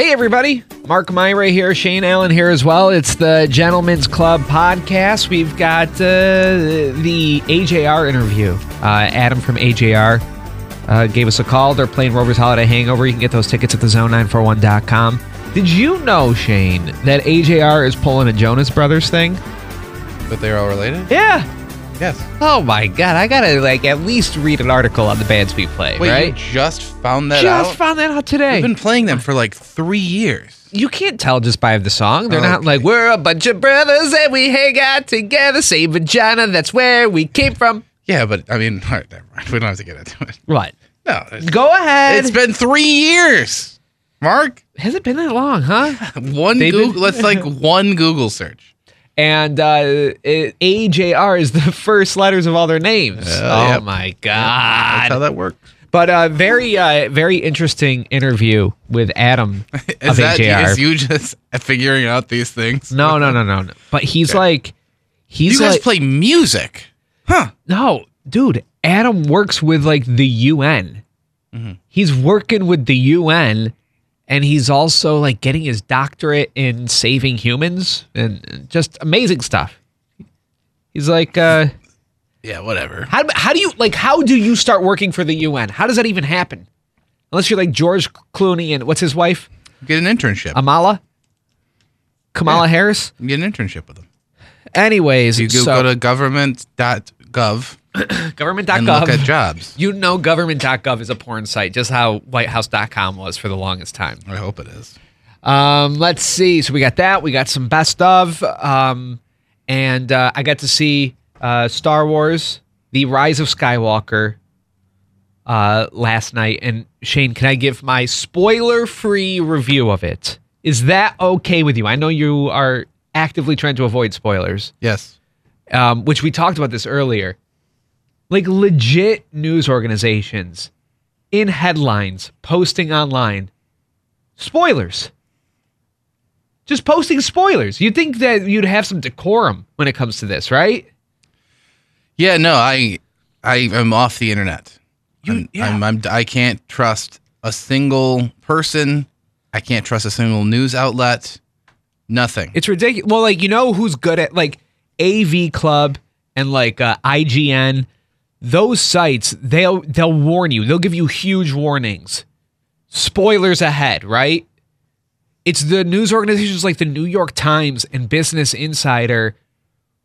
Hey, everybody. Mark Myra here, Shane Allen here as well. It's the Gentlemen's Club podcast. We've got uh, the AJR interview. Uh, Adam from AJR uh, gave us a call. They're playing Rover's Holiday Hangover. You can get those tickets at thezone941.com. Did you know, Shane, that AJR is pulling a Jonas Brothers thing? But they're all related? Yeah. Yes. Oh my god, I gotta like at least read an article on the bands we play, Wait, right? you just found that out Just out? found that out today. We've been playing them for like three years. you can't tell just by the song. They're not Okay. like we're a bunch of brothers and we hang out together. Same vagina, that's where we came from. Yeah, but I mean, all right, never mind. We don't have to get into it. What? No, it's, Go ahead. it's been three years. Mark, Has it been that long, huh? one They've been- Google. Let's like one Google search. And uh, it, AJR is the first letters of all their names. Uh, oh yep. my god! That's how that works. But uh, very, uh, very interesting interview with Adam Is of that AJR. is you just figuring out these things? no, no, no, no, no. But he's Okay. like, he's you guys like, play music, huh? No, dude, Adam works with like the UN. Mhm. He's working with the UN and he's also like getting his doctorate in saving humans and just amazing stuff. He's like uh Yeah, whatever. how how do you like how do you start working for the UN? How does that even happen? Unless you're like George Clooney and what's his wife? Get an internship. Amala? Kamala Yeah. Harris? Get an internship with them. Anyways, You go, so go to government.gov government.gov. and look at jobs. You know government.gov is a porn site, just how whitehouse.com was for the longest time. I hope it is. Um, let's see. So we got that. We got some best of. Um, and uh, I got to see uh, Star Wars, The Rise of Skywalker uh, last night. And Shane, can I give my spoiler free review of it? Is that okay with you? I know you are actively trying to avoid spoilers Yes. um, which we talked about this earlier. Like legit news organizations in headlines posting online spoilers. Just posting spoilers. You'd think that you'd have some decorum when it comes to this, right? Yeah, no, I I am off the internet. You- I'm, yeah. I'm, I'm I can't trust a single person. I can't trust a single news outlet. Nothing. It's ridiculous. Well, like you know who's good at like AV Club and like uh, IGN. Those sites they'll they'll warn you. They'll give you huge warnings. Spoilers ahead, right? It's the news organizations like the New York Times and Business Insider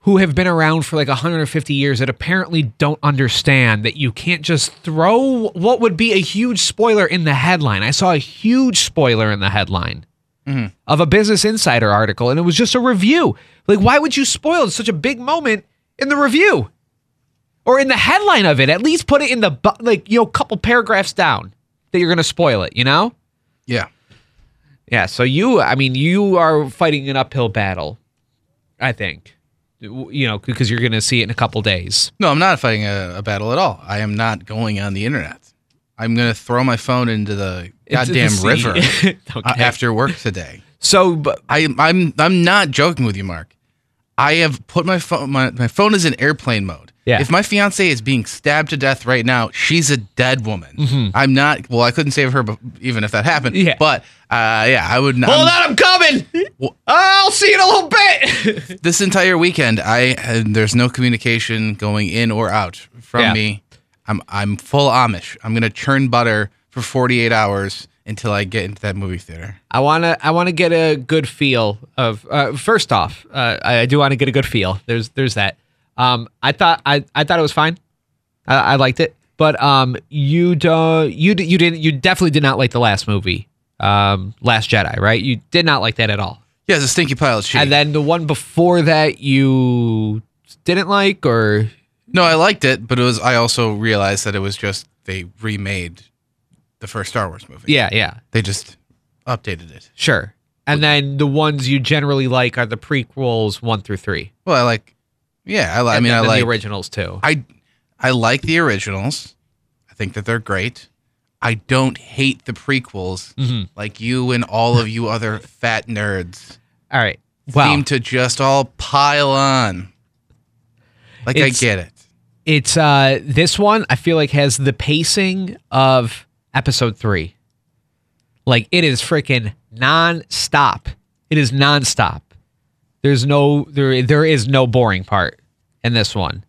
who have been around for like 150 years that apparently don't understand that you can't just throw what would be a huge spoiler in the headline. I saw a huge spoiler in the headline mm-hmm. of a Business Insider article, and it was just a review. Like, why would you spoil such a big moment in the review or in the headline of it? At least put it in the like you know, couple paragraphs down that you're going to spoil it. You know? yeah. Yeah. So you, I mean, you are fighting an uphill battle. I think, you know, because you're going to see it in a couple days. No, I'm not fighting a, a battle at all. I am not going on the internet. I'm gonna throw my phone into the Into the goddamn sea. river Okay. uh, after work today. So, but I, I'm I'm not joking with you, Mark. I have put my phone my, my phone is in airplane mode. Yeah. If my fiance is being stabbed to death right now, she's a dead woman. I'm not. Well, I couldn't save her, but even if that happened. Mm-hmm. Yeah. But uh, yeah, I would not. hold on, I'm coming. Well- I'll see you in a little bit. This entire weekend, I and there's no communication going in or out from Yeah. me. I'm I'm full Amish. I'm gonna churn butter for 48 hours until I get into that movie theater. I wanna I wanna get a good feel of uh, first off, uh, I do want to get a good feel. There's there's that. Um, I thought I, I thought it was fine. I, I liked it, but um, you do you you didn't you definitely did not like the last movie, um, Last Jedi, right? You did not like that at all. Yeah, it's a stinky pile of shit. And then the one before that you didn't like, or no, I liked it, but it was. I also realized that it was just they remade the first Star Wars movie. yeah, yeah, they just updated it. sure. And then the ones you generally like are the prequels one through three. Well, I like. Yeah, I, I mean, I the like. originals too. I I like the originals. I think that they're great. I don't hate the prequels Mhm. like you and all of you other fat nerds All right. Well, seem to just all pile on. Like I get it. it's uh this one I feel like has the pacing of episode three. Like it is freaking non-stop. It is non-stop. There's no there there is no boring part in this one.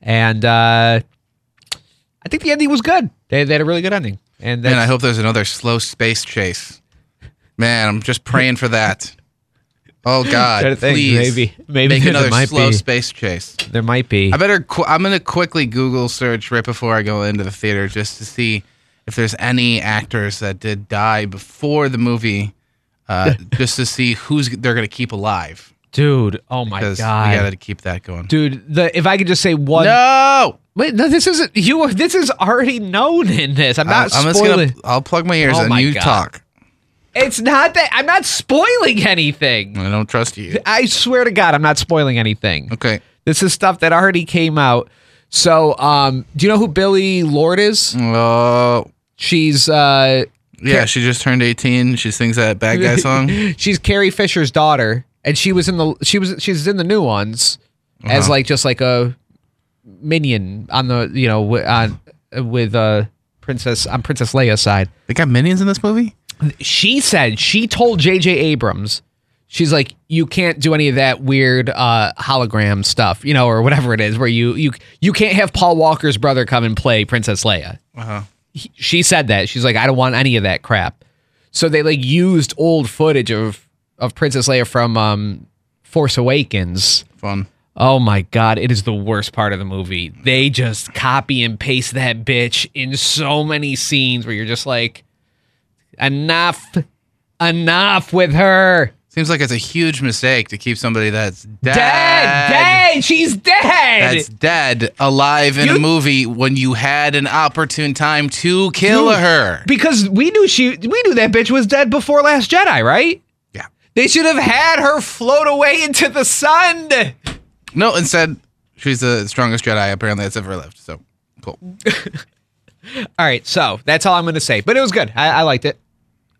And uh I think the ending was good. They, they had a really good ending. And Man, I hope there's another slow space chase. Man, I'm just praying for that. Oh God, think, please, maybe- maybe make another slow be. space chase. there might be. I better. I'm gonna. Qu- I'm gonna quickly Google search right before I go into the theater just to see if there's any actors that did die before the movie, uh, just to see who's they're gonna keep alive. Dude, oh my Because god. we gotta keep that going. Dude, the if I could just say one no, Wait, no, this isn't you. This is already known in this. I'm not I, am just gonna. I'll plug my ears Oh and my you God. talk. It's not that I'm not spoiling anything. I don't trust you. I swear to God, I'm not spoiling anything. Okay. This is stuff that already came out. So, um, do you know who Billie Lourd is? Oh, She's uh, yeah. She just turned 18. She sings that bad guy song. she's Carrie Fisher's daughter, and she was in the she was she's in the new ones as Uh-huh. like just like a minion on the you know on with uh Princess on Princess Leia's side. They got minions in this movie. she said she told J.J. Abrams, she's like, you can't do any of that weird uh, hologram stuff, you know, or whatever it is, where you you you can't have Paul Walker's brother come and play Princess Leia. Uh-huh. He- she said that she's like, I don't want any of that crap. So they like used old footage of of Princess Leia from um, Force Awakens. Fun. Oh my god, it is the worst part of the movie. They just copy and paste that bitch in so many scenes where you're just like, enough, enough with her. Seems like it's a huge mistake to keep somebody that's dead, Dead, dead, she's dead. that's dead alive in a movie when you had an opportune time to kill Dude, her. because we knew she, we knew that bitch was dead before Last Jedi, right? They should have had her float away into the sun. No, instead, she's the strongest Jedi apparently that's ever lived. So cool. All right, so that's all I'm going to say. But it was good. I, I liked it.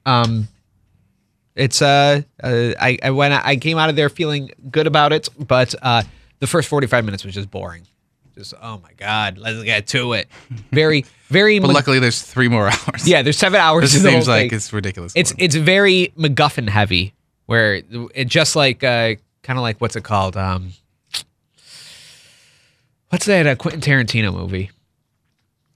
Um, it's uh, uh I, I went I came out of there feeling good about it, but uh, the first 45 minutes was just boring. Just oh my god, let's get to it. Very very. But luckily, there's three more hours. yeah, there's seven hours. This in the seems whole like thing. it's ridiculous. it's it's very MacGuffin heavy, where it just like uh, kind of like what's it called? Um, what's that a Quentin Tarantino movie?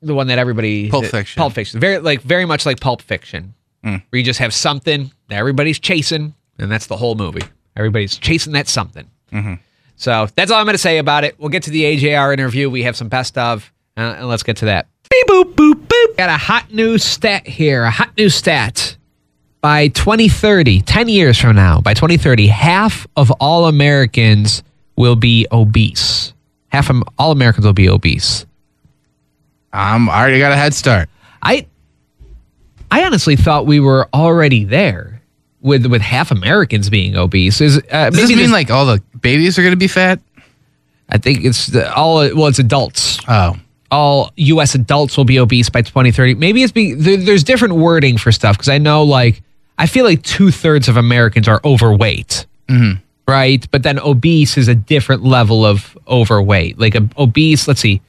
The one that everybody Pulp Fiction. Pulp Fiction, very like very much like Pulp Fiction, Mm. where you just have something that everybody's chasing, and that's the whole movie. Everybody's chasing that something. Mm-hmm. So that's all I'm going to say about it. We'll get to the AJR interview. We have some best of, uh, and let's get to that. Beep boop boop boop. Got a hot new stat here. A hot new stat. By 2030, 10 years from now, by 2030, half of all Americans will be obese. Half of all Americans will be obese. I'm I already got a head start. I I honestly thought we were already there with with half Americans being obese. Is uh, Does this mean this- like all the babies are going to be fat? I think it's the, all well, it's adults. Oh, all U.S. adults will be obese by 2030. Maybe it's be there, there's different wording for stuff because I know like I feel like two thirds of Americans are overweight, right? But then obese is a different level of overweight. Like a obese, let's see,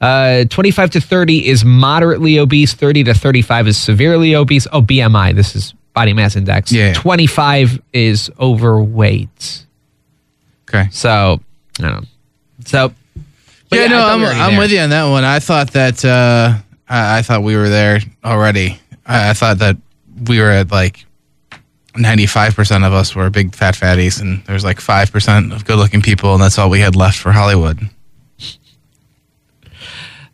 uh, 25 to 30 is moderately obese. 30 to 35 is severely obese. Oh, BMI. This is body mass index. Yeah. 25 is overweight. okay. So I don't know. So. but yeah, no, I'm, we I'm with you on that one. I thought that uh, I, I thought we were there already. I, I thought that we were at like 95% of us were big fat fatties, and there's like 5% of good looking people, and that's all we had left for Hollywood.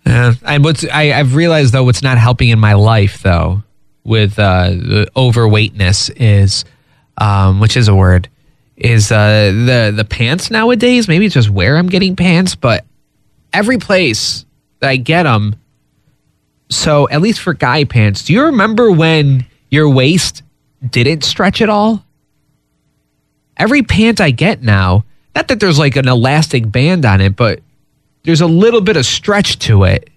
And what's I, I've realized though what's not helping in my life though with uh, the overweightness is, um, which is a word, is uh, the the pants nowadays. Maybe it's just where I'm getting pants, but every place that I get them. So at least for guy pants, do you remember when your waist didn't stretch at all? Every pant I get now, not that there's like an elastic band on it, but there's a little bit of stretch to it.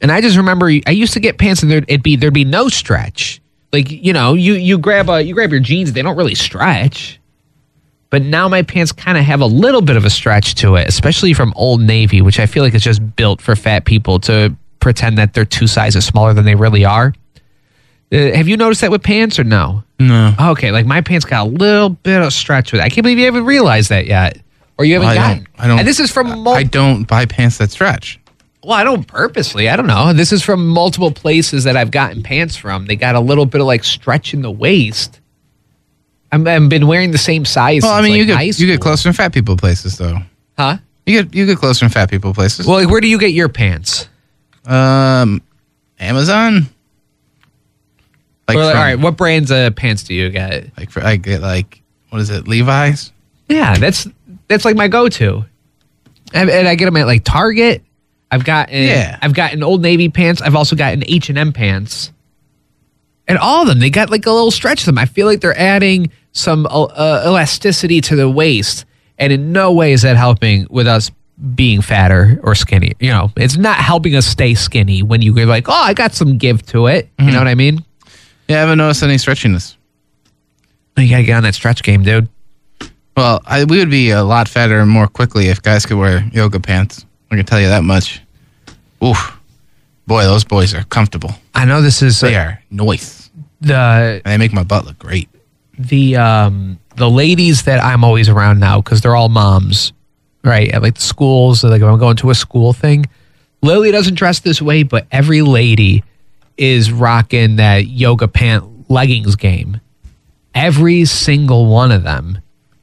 And I just remember I used to get pants and there'd it'd be there'd be no stretch. Like, you know, you you grab a you grab your jeans, they don't really stretch. But now my pants kind of have a little bit of a stretch to it, especially from Old Navy, which I feel like is just built for fat people to pretend that they're two sizes smaller than they really are. Uh, have you noticed that with pants or no? No. Okay, like my pants got a little bit of stretch with it. I can't believe you haven't realized that yet. Or you haven't I gotten. don't. I don't. And this is from mul- I don't buy pants that stretch. well, I don't purposely. I don't know. This is from multiple places that I've gotten pants from. They got a little bit of like stretch in the waist. I'm, I've been wearing the same size. Well, I since, mean, like, you get you school. get closer in fat people places though. huh? You get you get closer in fat people places. Well, like, where do you get your pants? um, Amazon. Like, from- all right, what brands of pants do you get? like for I get like what is it Levi's? Yeah, that's that's like my go-to. And, and I get them at like Target. I've gotten Yeah. I've gotten Old Navy pants. I've also gotten H and M pants. And all of them, they got like a little stretch to them. I feel like they're adding some uh, uh, elasticity to the waist, and in no way is that helping with us being fatter or skinny. You know, it's not helping us stay skinny when you're like, oh, I got some give to it. You know what I mean? Yeah, I haven't noticed any stretchiness. You gotta get on that stretch game, dude. Well, I, we would be a lot fatter and more quickly if guys could wear yoga pants. I can tell you that much. Oof, boy, those boys are comfortable. I know this is They uh, are nice, the and they make my butt look great. the um the ladies that I'm always around now because they're all moms, right? At like the schools, like if I'm going to a school thing. Lily doesn't dress this way, but every lady is rocking that yoga pant leggings game. Every single one of them.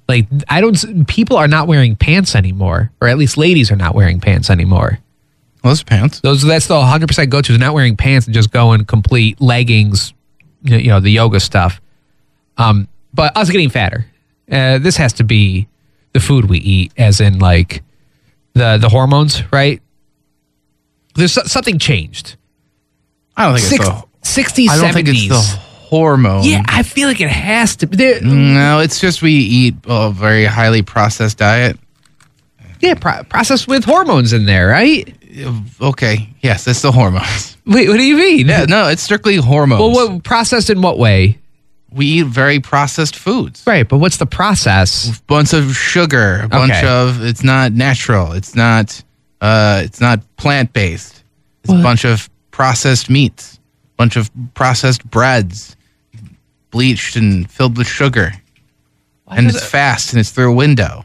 Like I don't people are not wearing pants anymore, or at least ladies are not wearing pants anymore. Those pants. Those that's the 100% go to. Not wearing pants and just going complete leggings, you know, the yoga stuff. Um, but us getting fatter. Uh, this has to be the food we eat, as in like the the hormones, right? There's something changed. I don't think Six, it's the. 60s, I don't 70s. think it's the hormone. yeah, I feel like it has to. be. No, it's just we eat a very highly processed diet. Yeah, pro- processed with hormones in there, right? Okay, yes, it's the hormones. Wait, what do you mean? Yeah, no, it's strictly hormones. Well, what processed in what way? we eat very processed foods. Right, but what's the process? bunch of sugar, a bunch Okay. of it's not natural, it's not uh it's not plant based. It's a bunch of processed meats, a bunch of processed breads, bleached and filled with sugar. and it's it- fast and it's through a window.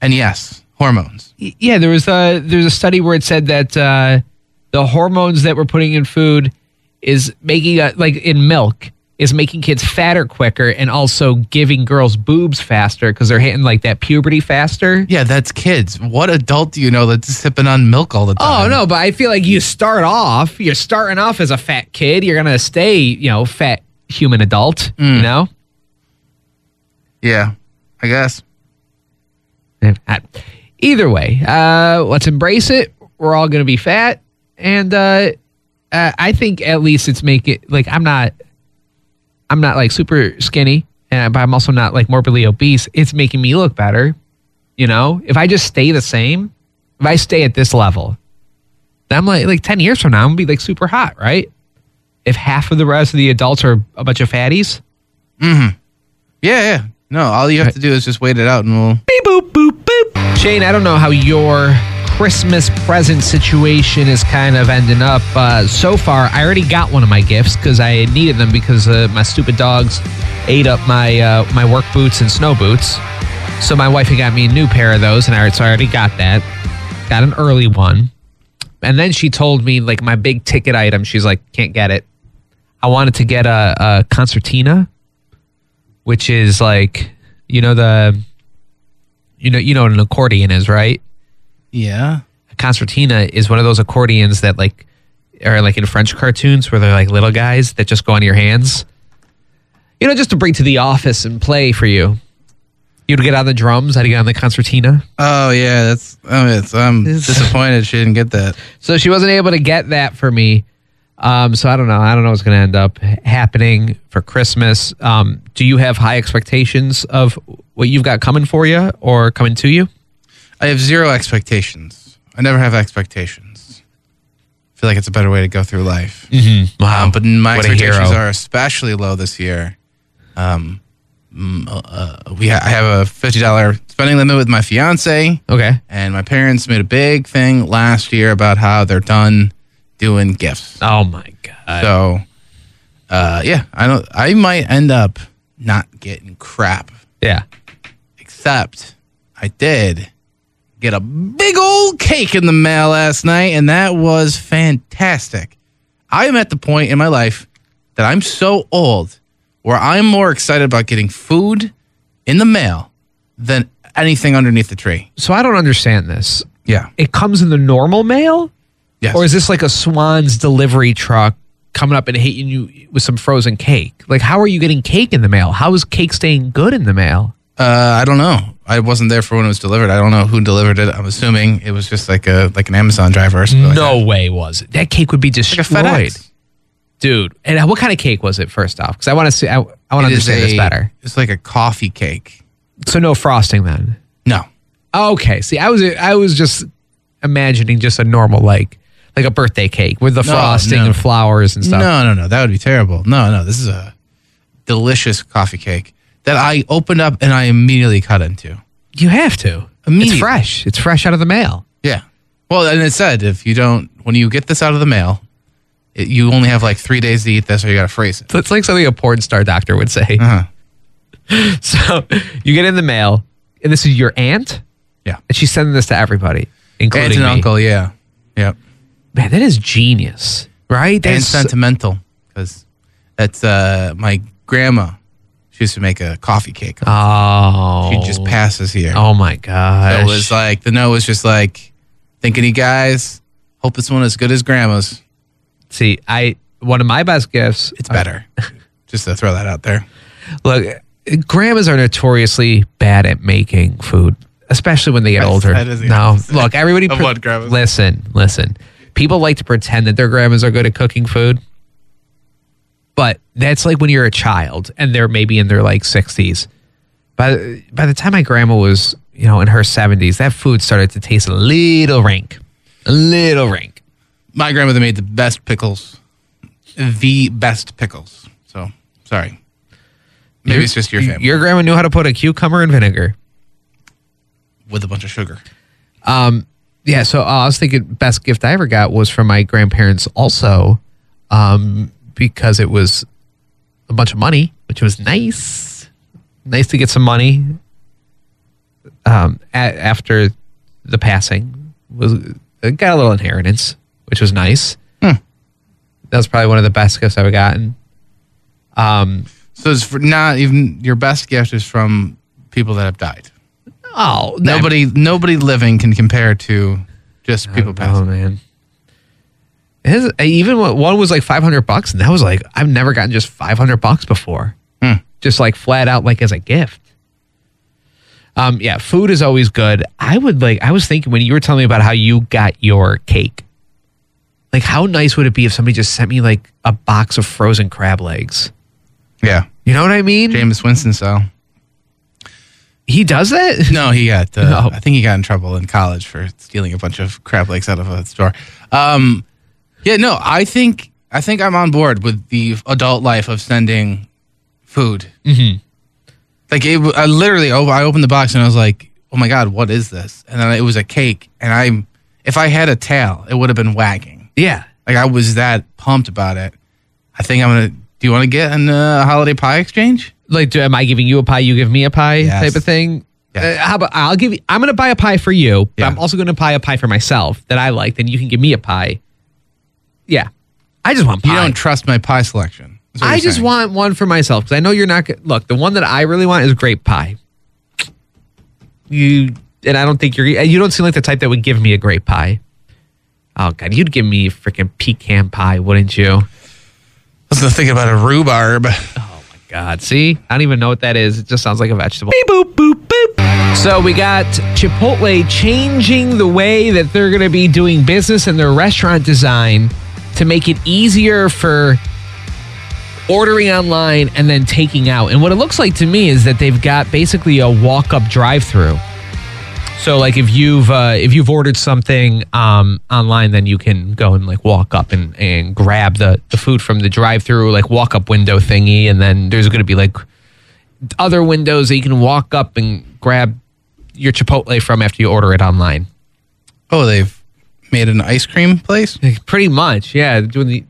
And yes, hormones. Yeah, there was a there's a study where it said that uh, the hormones that we're putting in food is making uh, like in milk is making kids fatter quicker and also giving girls boobs faster because they're hitting like that puberty faster. Yeah, that's kids. What adult do you know that's sipping on milk all the time? Oh no, but I feel like you start off, you're starting off as a fat kid, you're gonna stay, you know, fat human adult, you know. Yeah, I guess. Either way, uh, let's embrace it. We're all going to be fat, and uh, uh, I think at least it's make it like I'm not, I'm not like super skinny, and but I'm also not like morbidly obese. It's making me look better. You know, if I just stay the same, if I stay at this level, then I'm like like ten years from now, I'm gonna be like super hot, right? If half of the rest of the adults are a bunch of fatties, mm-hmm. Yeah, yeah. No, all you have to do is just wait it out and we'll Beep boop boop boop. Shane, I don't know how your Christmas present situation is kind of ending up. Uh, so far, I already got one of my gifts because I needed them because uh, my stupid dogs ate up my uh, my work boots and snow boots. So my wife had got me a new pair of those, and I so I already got that. Got an early one, and then she told me like my big ticket item. She's like, can't get it. I wanted to get a, a concertina, which is like you know the you know you know what an accordion is, right? Yeah. A concertina is one of those accordions that like are like in French cartoons where they're like little guys that just go on your hands. You know, just to bring to the office and play for you. You'd get on the drums, I'd get on the concertina. Oh yeah, that's oh, it's, I'm disappointed she didn't get that. So she wasn't able to get that for me. Um, so I don't know. I don't know what's going to end up happening for Christmas. Um, do you have high expectations of what you've got coming for you or coming to you? I have zero expectations. I never have expectations. I feel like it's a better way to go through life. Mm-hmm. Wow. Um, but my What expectations are especially low this year. Um, mm, uh, we ha- I have a fifty dollar spending limit with my fiance, okay. and my parents made a big thing last year about how they're done doing gifts. Oh my God. So Uh, yeah, I don't. I might end up not getting crap, Yeah. except I did get a big old cake in the mail last night, and that was fantastic. I am at the point in my life that I'm so old where I'm more excited about getting food in the mail than anything underneath the tree. So I don't understand this. Yeah. It comes in the normal mail, Yes. or is this like a Schwan's delivery truck coming up and hitting you with some frozen cake? Like, how are you getting cake in the mail? How is cake staying good in the mail? Uh, I don't know. I wasn't there for when it was delivered. I don't know who delivered it. I'm assuming it was just like a like an Amazon driver or something. like no way was it. That cake would be that. like a destroyed, FedEx. dude. And what kind of cake was it? First off, because I want to see. I, I want to It is understand this better. It's like a coffee cake. So no frosting then. No, Okay. See, I was I was just imagining just a normal like like a birthday cake with the No, frosting no. and flowers and stuff. no, no, no. That would be terrible. No, no. This is a delicious coffee cake that I opened up and I immediately cut into. You have to. Immediately. It's fresh. It's fresh out of the mail. Yeah. Well, and it said if you don't, when you get this out of the mail, it, you only have like three days to eat this, or you got to freeze it. So it's like something a porn star doctor would say. Uh-huh. So you get in the mail, and this is your aunt, Yeah. and she's sending this to everybody, including Aunt and me. uncle. Yeah. Yep. Man, that is genius, right? and sentimental because that's uh, my grandma. She used to make a coffee cake. oh, She just passes here. Oh my So gosh! it was like the note was just like, thinking you guys. Hope this one is good as grandma's. See, I one of my best gifts. It's better. just to throw that out there. Look, grandmas are notoriously bad at making food, especially when they get older. that is the no, look, everybody. what listen, listen. People like to pretend that their grandmas are good at cooking food, but that's like when you're a child and they're maybe in their like 60s. By by the time my grandma was, you know, in her 70s, that food started to taste a little rank, a little rank. My grandmother made the best pickles, the best pickles. So sorry. Maybe it's just your family Your grandma knew how to put a cucumber in vinegar. with a bunch of sugar. Um, yeah, so uh, I was thinking best gift I ever got was from my grandparents also, um, because it was a bunch of money, which was nice. Nice to get some money. Um, a- after the passing was got a little inheritance, which was nice. Hmm. That was probably one of the best gifts I've ever gotten. Um, So it's for not even your best gift is from people that have died. oh, Nobody, nobody living can compare to just people Oh passing. man. His, even one was like 500 bucks and that was like I've never gotten just 500 bucks before. Hmm. Just like flat out like as a gift. Um yeah, food is always good. I would like I was thinking when you were telling me about how you got your cake. Like how nice would it be if somebody just sent me like a box of frozen crab legs? Yeah, You know what I mean? Jameis Winston style. He does that? No, he got. Uh, No. I think he got in trouble in college for stealing a bunch of crab legs out of a store. Um, yeah, no, I think I think I'm on board with the adult life of sending food. Mm-hmm. Like it, I literally, oh, I opened the box and I was like, "Oh my god, what is this?" And then it was a cake, and I'm if I had a tail, it would have been wagging. Yeah. Like I was that pumped about it. I think I'm gonna. Do you want to get in a holiday pie exchange? Like, do, am I giving you a pie? You give me a pie Yes. type of thing. Yes. Uh, how about I'll give you? I'm going to buy a pie for you, but Yeah. I'm also going to buy a pie for myself that I like. Then you can give me a pie. Yeah, I just want pie. You don't trust my pie selection. I just saying. want one for myself because I know you're not. go- Look, the one that I really want is grape pie. You and I don't think you're. You don't seem like the type that would give me a grape pie. Oh God, you'd give me freaking pecan pie, wouldn't you? I was thinking about a rhubarb. Oh my God, see? I don't even know what that is. It just sounds like a vegetable. Beep, boop, boop, boop. So we got Chipotle changing the way that they're going to be doing business and their restaurant design to make it easier for ordering online and then taking out. And what it looks like to me is that they've got basically a walk-up drive-through. So like if you've uh, if you've ordered something um, online, then you can go and like walk up and, and grab the, the food from the drive through like walk up window thingy, and then there's going to be like other windows that you can walk up and grab your Chipotle from after you order it online. Oh, they've made an ice cream place. Pretty much, yeah. Doing the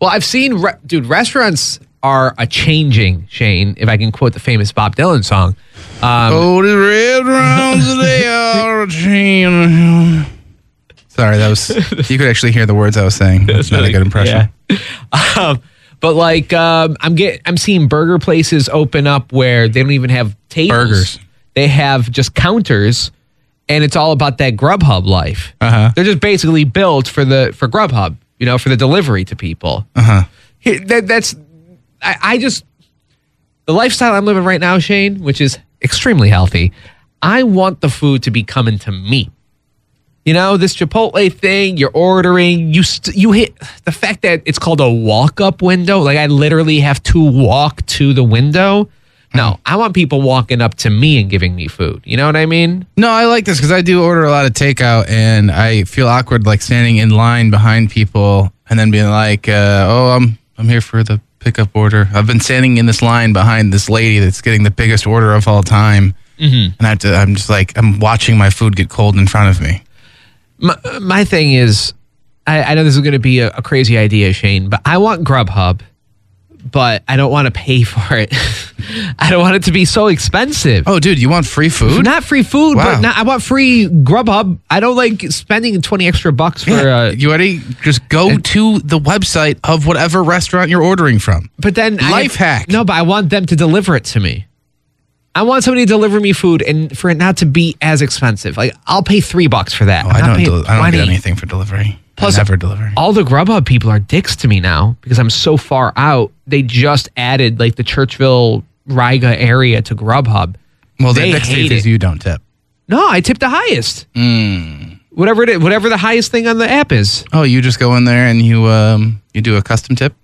Well, I've seen, re- dude, restaurants are a changing, Shane, if I can quote the famous Bob Dylan song. Um, Oh, the red rounds they are a changing. Sorry, that was you could actually hear the words I was saying. That's not a good impression. Yeah. um, but like, um, I'm get, I'm seeing burger places open up where they don't even have tables. Burgers. They have just counters, and it's all about that Grubhub life. Uh-huh. They're just basically built for the for Grubhub, you know, for the delivery to people. Uh-huh. That, that's I, I just the lifestyle I'm living right now, Shane, which is extremely healthy. I want the food to be coming to me. You know, this Chipotle thing, you're ordering, you st- you hit the fact that it's called a walk-up window, like I literally have to walk to the window. No, I want people walking up to me and giving me food. You know what I mean? No, I like this because I do order a lot of takeout, and I feel awkward like standing in line behind people and then being like, uh, "Oh, I'm I'm here for the pickup order." I've been standing in this line behind this lady that's getting the biggest order of all time, mm-hmm. and I have to, I'm just like I'm watching my food get cold in front of me. my, my thing is, I, I know this is going to be a, a crazy idea, Shane, but I want Grubhub, but I don't want to pay for it. I don't want it to be so expensive. Oh, dude, you want free food? Not free food, Wow. but not, I want free Grubhub. I don't like spending twenty extra bucks for. Yeah. Uh, you ready? Just go to the website of whatever restaurant you're ordering from. but then I Life hack. No, but I want them to deliver it to me. I want somebody to deliver me food and for it not to be as expensive. Like I'll pay three bucks for that. Oh, I'm I not don't. paying Del- I don't get 20. anything for delivery. Plus- never deliver. all the Grubhub people are dicks to me now because I'm so far out. They just added like the Churchville Riga area to Grubhub. Well, they the next hate thing is you don't tip. No, I tip the highest. Hmm. Whatever it is, whatever the highest thing on the app is. Oh, you just go in there and you um you do a custom tip.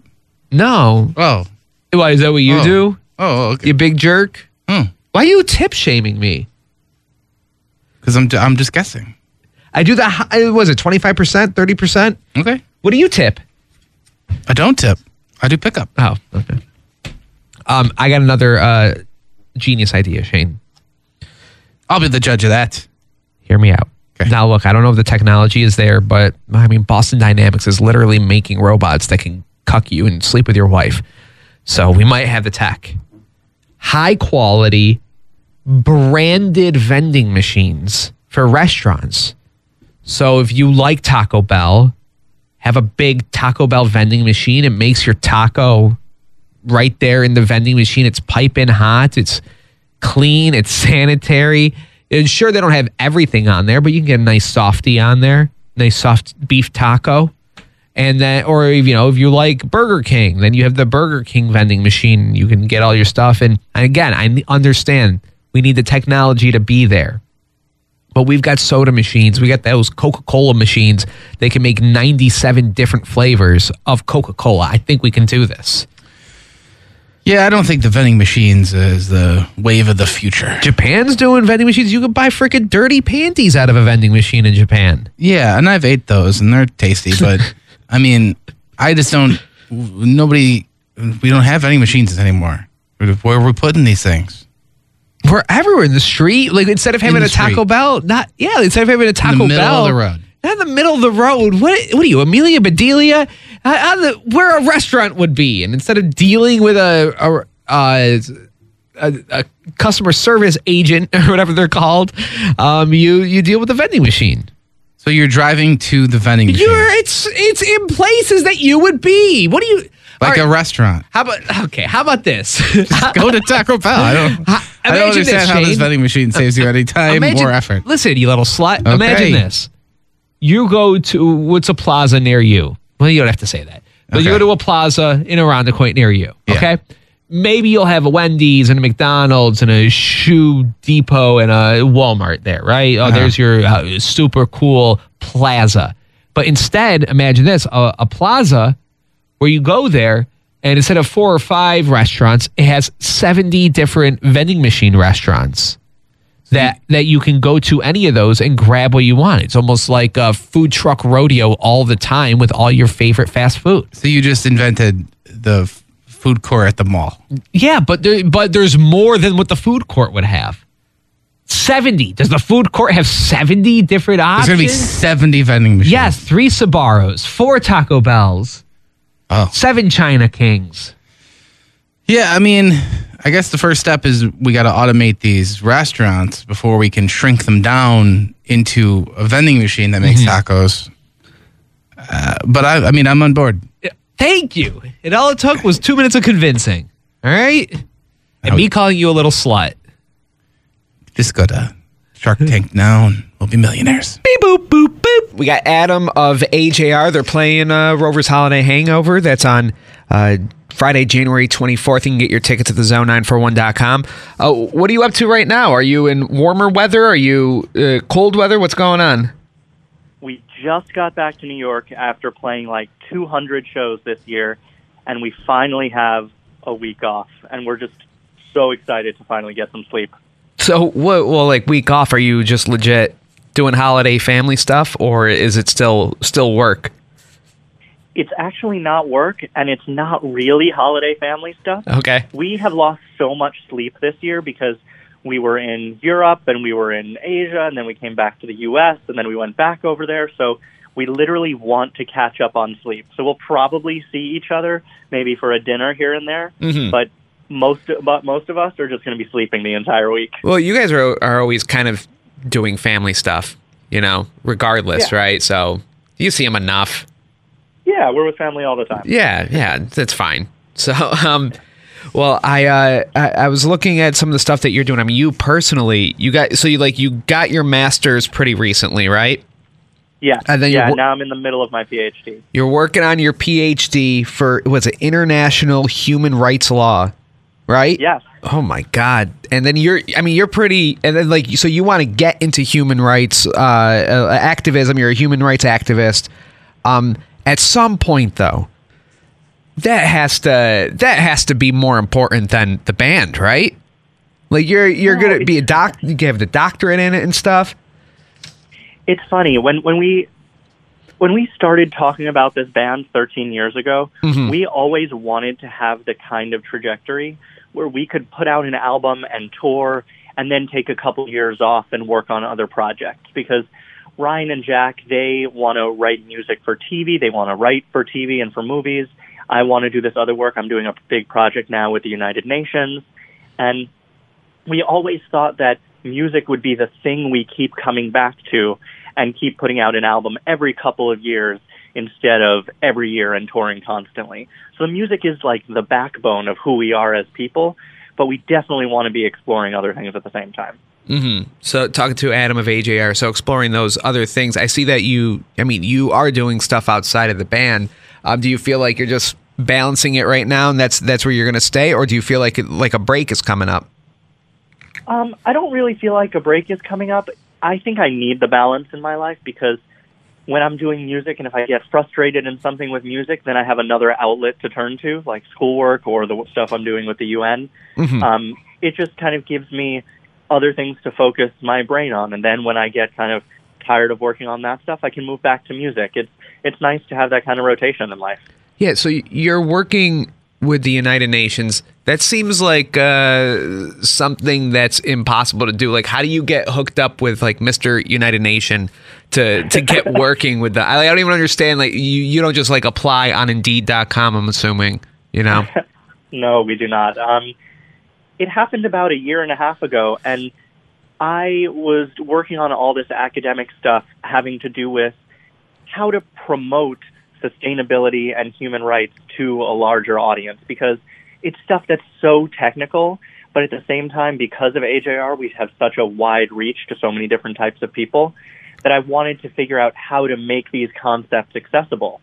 No. Oh, Why is that what you Oh. do? oh, okay. You big jerk? Hmm. Why are you tip shaming me? Because I'm I'm just guessing. I do the hi- was it 25%, 30%? Okay. What do you tip? I don't tip. I do pickup. Oh, okay. Um, I got another uh, genius idea, Shane. I'll be the judge of that. Hear me out. Okay. Now, look, I don't know if the technology is there, but I mean, Boston Dynamics is literally making robots that can cuck you and sleep with your wife. So we might have the tech. High quality, branded vending machines for restaurants. So if you like Taco Bell, have a big Taco Bell vending machine. It makes your taco right there in the vending machine. It's piping hot. It's clean. It's sanitary. And sure, they don't have everything on there, but you can get a nice softy on there, nice soft beef taco. And then, or if you know, if you like Burger King, then you have the Burger King vending machine. You can get all your stuff. And, and again, I understand we need the technology to be there. But we've got soda machines. We got those Coca Cola machines. They can make 97 different flavors of Coca Cola. I think we can do this. Yeah, I don't think the vending machines is the wave of the future. Japan's doing vending machines. You can buy freaking dirty panties out of a vending machine in Japan. Yeah, and I've ate those and they're tasty, but I mean, I just don't. Nobody, we don't have vending machines anymore. Where are we putting these things? We're everywhere in the street. Like instead of having a Taco street. Bell, not yeah. Instead of having a Taco in the middle Bell, of the road. not in the middle of the road. What? What are you, Amelia Bedelia? Uh, uh, the, where a restaurant would be, and instead of dealing with a a, uh, a, a customer service agent or whatever they're called, um, you you deal with the vending machine. So you're driving to the vending machine, You're it's it's in places that you would be. What do you like All a restaurant. How about okay? How about this? Go to Taco Bell. I don't. I don't Imagine this, understand how this vending machine saves you any time Imagine- or effort. Listen, you little slut. Okay. Imagine this. You go to what's a plaza near you? Well, you don't have to say that. But you go to a plaza in a Irondequoit near you. Yeah. Okay. Maybe you'll have a Wendy's and a McDonald's and a shoe depot and a Walmart there, right? Oh, Uh-huh. there's your uh, super cool plaza. But instead, imagine this a, a plaza where you go there and instead of four or five restaurants, it has 70 different vending machine restaurants that that you can go to any of those and grab what you want. It's almost like a food truck rodeo all the time with all your favorite fast food. So you just invented the f- food court at the mall. Yeah, but there, but there's more than what the food court would have. 70. Does the food court have 70 different options? There's options? gonna be 70 vending machines. yes, three Sbarros, four Taco Bells. Oh. Seven China Kings. Yeah, I mean, I guess the first step is we got to automate these restaurants before we can shrink them down into a vending machine that makes tacos. Uh, but I, I mean, I'm on board. Thank you. And all it took was two minutes of convincing. All right? And me calling you a little slut. Just go to Shark Tank now we'll be millionaires. Beep boop boop boop. We got Adam of AJR. They're playing uh, Rover's Holiday Hangover. That's on uh, Friday, January 24th. You can get your tickets at the zone941.com. Uh, what are you up to right now? Are you in warmer weather? Are you uh, cold weather? What's going on? We just got back to New York after playing like 200 shows this year, and we finally have a week off, and we're just so excited to finally get some sleep. So, what, well, like week off, are you just legit doing holiday family stuff or is it still still work? It's actually not work, and it's not really holiday family stuff. Okay. We have lost so much sleep this year because we were in Europe and we were in Asia, and then we came back to the U.S., and then we went back over there. So we literally want to catch up on sleep. So we'll probably see each other maybe for a dinner here and there, Mhm. but most but most of us are just going to be sleeping the entire week. Well, you guys are are always kind of doing family stuff, you know, regardless, Yeah. right? So you see them enough. Yeah, we're with family all the time. Yeah, yeah, that's fine. So, um, well, I, uh, I I was looking at some of the stuff that you're doing. I mean, you personally, you got so you like you got your master's pretty recently, right? Yeah, And then yeah. now I'm in the middle of my PhD. You're working on your PhD for was it international human rights law, right? Yes. Oh my god! And then you're, I mean, you're pretty, and then like, so you want to get into human rights uh, uh, activism. You're a human rights activist. Um, at some point, though, that has to that has to be more important than the band, right? Like you're you're No, gonna be a doc. You have the doctorate in it and stuff. it's funny when when we when we started talking about this band 13 years ago, Mhm. we always wanted to have the kind of trajectory where we could put out an album and tour and then take a couple years off and work on other projects because Ryan and Jack they want to write music for TV, they want to write for TV and for movies. I want to do this other work. I'm doing a big project now with the United Nations and we always thought that music would be the thing we keep coming back to and keep putting out an album every couple of years instead of every year and touring constantly. So the music is like the backbone of who we are as people, but we definitely want to be exploring other things at the same time. hmm So talking to Adam of AJR, so exploring those other things. I see that you, I mean, you are doing stuff outside of the band. Um, do you feel like you're just balancing it right now, and that's that's where you're going to stay, or do you feel like it, like a break is coming up? Um, I don't really feel like a break is coming up. I think I need the balance in my life because when I'm doing music and if I get frustrated in something with music, then I have another outlet to turn to, like schoolwork or the stuff I'm doing with the UN. Mhm. Um, it just kind of gives me other things to focus my brain on. And then when I get kind of tired of working on that stuff, I can move back to music. It's it's nice to have that kind of rotation in life. Yeah, so you're working with the United Nations. That seems like uh, something that's impossible to do. Like, how do you get hooked up with like Mr. United Nation to to get working with the? I, I don't even understand. Like, you you don't just like apply on Indeed.com. I'm assuming, you know. No, we do not. Um, it happened about a year and a half ago, and I was working on all this academic stuff having to do with how to promote sustainability and human rights to a larger audience because it's stuff that's so technical, but at the same time, because of AJR, we have such a wide reach to so many different types of people that I wanted to figure out how to make these concepts accessible.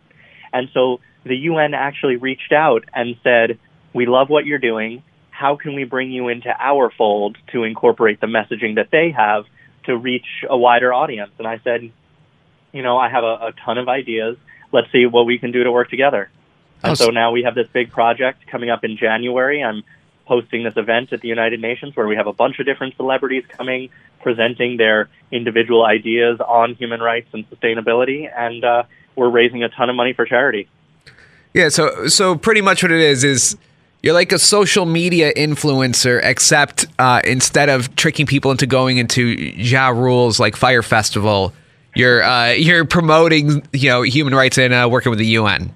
And so the UN actually reached out and said, We love what you're doing. How can we bring you into our fold to incorporate the messaging that they have to reach a wider audience? And I said, You know, I have a, a ton of ideas. Let's see what we can do to work together. And Oh, so so- now we have this big project coming up in January. I'm hosting this event at the United Nations where we have a bunch of different celebrities coming, presenting their individual ideas on human rights and sustainability. And uh, we're raising a ton of money for charity. Yeah, so so pretty much what it is is you're like a social media influencer, except uh, instead of tricking people into going into Ja Rule's like Fyre Festival, you're uh, you're promoting you know human rights and uh, working with the UN.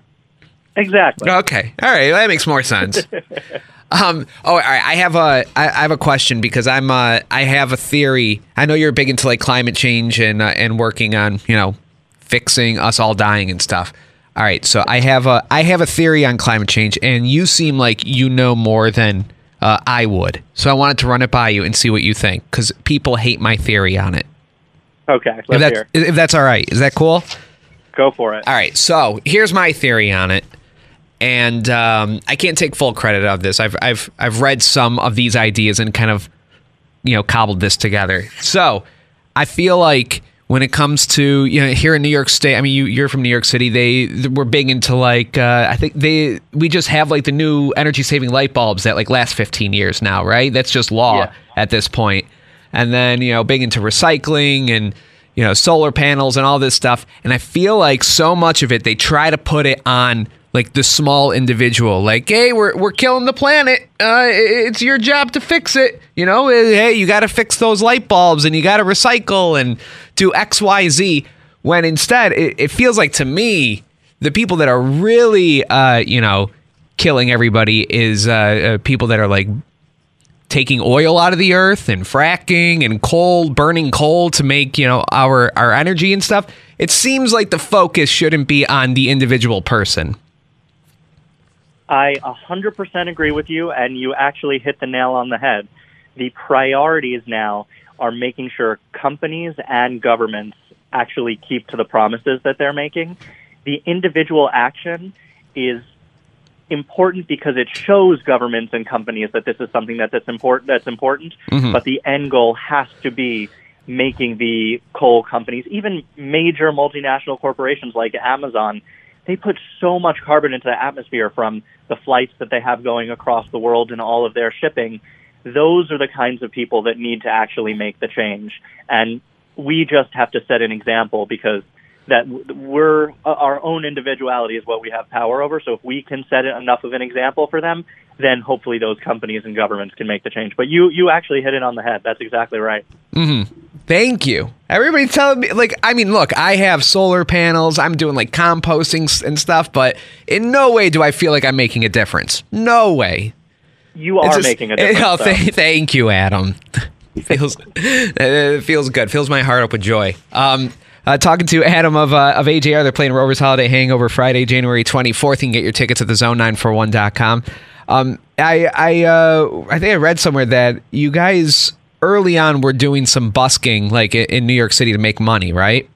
Exactly. Okay. All right. That makes more sense. um. Oh, all right. I have a I, I have a question because I'm uh I have a theory. I know you're big into like climate change and uh, and working on you know fixing us all dying and stuff. All right. So I have a I have a theory on climate change, and you seem like you know more than uh, I would. So I wanted to run it by you and see what you think because people hate my theory on it. Okay. If that's hear. if that's all right, is that cool? Go for it. All right, so here's my theory on it, and um, I can't take full credit of this. I've I've I've read some of these ideas and kind of you know cobbled this together. So I feel like when it comes to you know here in New York State, I mean you you're from New York City. They we're big into like uh, I think they we just have like the new energy saving light bulbs that like last 15 years now, right? That's just law Yeah. at this point. And then you know big into recycling and you know solar panels and all this stuff. And I feel like so much of it they try to put it on like the small individual. Like hey we're, we're killing the planet. Uh, it's your job to fix it. You know hey you got to fix those light bulbs and you got to recycle and do xyz when instead it, it feels like to me the people that are really uh, you know killing everybody is uh, uh, people that are like taking oil out of the earth and fracking and coal burning coal to make you know our our energy and stuff it seems like the focus shouldn't be on the individual person I 100% agree with you, and you actually hit the nail on the head. The priorities now are making sure companies and governments actually keep to the promises that they're making. The individual action is important because it shows governments and companies that this is something that, that's important that's important mm-hmm. but the end goal has to be making the coal companies even major multinational corporations like Amazon they put so much carbon into the atmosphere from the flights that they have going across the world and all of their shipping. Those are the kinds of people that need to actually make the change. And we just have to set an example because that we're our own individuality is what we have power over. So if we can set enough of an example for them, then hopefully those companies and governments can make the change. But you you actually hit it on the head. That's exactly right. Thank you. Everybody's telling me, like, I mean, look, I have solar panels. I'm doing like composting and stuff, but in no way do I feel like I'm making a difference. No way. You are just- making a difference. Oh, th- thank you, Adam. feels it feels good. Fills my heart up with joy. Um, uh, talking to Adam of uh, of AJR, they're playing Rovers Holiday Hangover Friday, January 24th. You can get your tickets at thezone941.com. Um, I I uh, I think I read somewhere that you guys early on were doing some busking like in New York City to make money, right?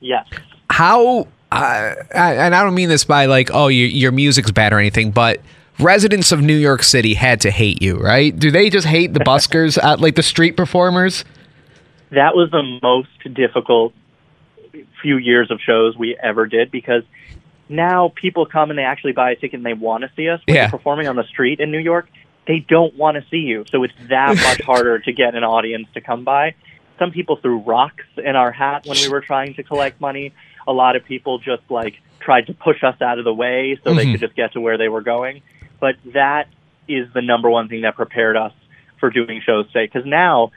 yes. how uh, and I don't mean this by like oh your your music's bad or anything, but residents of New York City had to hate you, right? Do they just hate the buskers, uh, like the street performers? that was the most difficult few years of shows we ever did because now people come and they actually buy a ticket and they want to see us. When Yeah. you're performing on the street in New York, they don't want to see you. So it's that much harder to get an audience to come by. Some people threw rocks in our hat when we were trying to collect money. A lot of people just like tried to push us out of the way so they Mhm. could just get to where they were going. But that is the number one thing that prepared us for doing shows today. Because now,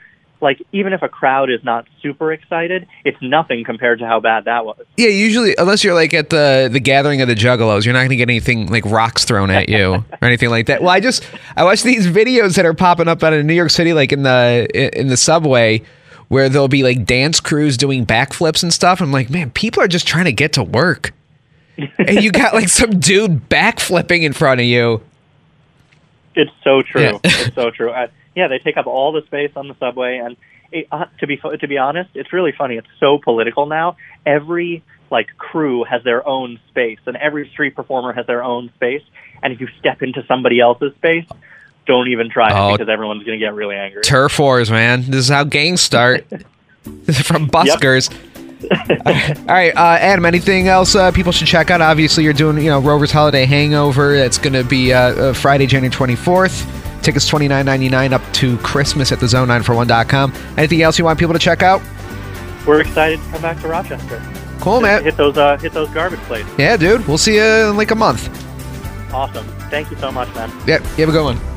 like, even if a crowd is not super excited, it's nothing compared to how bad that was. Yeah, usually unless you're like at the the gathering of the Juggalos, you're not going to get anything like rocks thrown at you or anything like that. Well, I just I watch these videos that are popping up out of New York City, like in the in the subway. Where there'll be like dance crews doing backflips and stuff. I'm like, man, people are just trying to get to work. and you got like some dude backflipping in front of you. It's so true. Yeah. it's so true. Uh, yeah, they take up all the space on the subway, and it, uh, to be to be honest, it's really funny. It's so political now. Every like crew has their own space, and every street performer has their own space. And if you step into somebody else's space, don't even try Oh. it because everyone's going to get really angry. Turf wars, man. This is how gangs start. From buskers. All right, uh, Adam. Anything else uh, people should check out? Obviously, you're doing you know Rover's Holiday Hangover. That's going to be uh, uh, Friday, January 24th. Tickets twenty nine ninety nine up to Christmas at the Zone941.com. Anything else you want people to check out? We're excited to come back to Rochester. Cool, man. Hit those uh, hit those garbage plates. Yeah, dude. We'll see you in like a month. Awesome. Thank you so much, man. Yeah, you have a good one.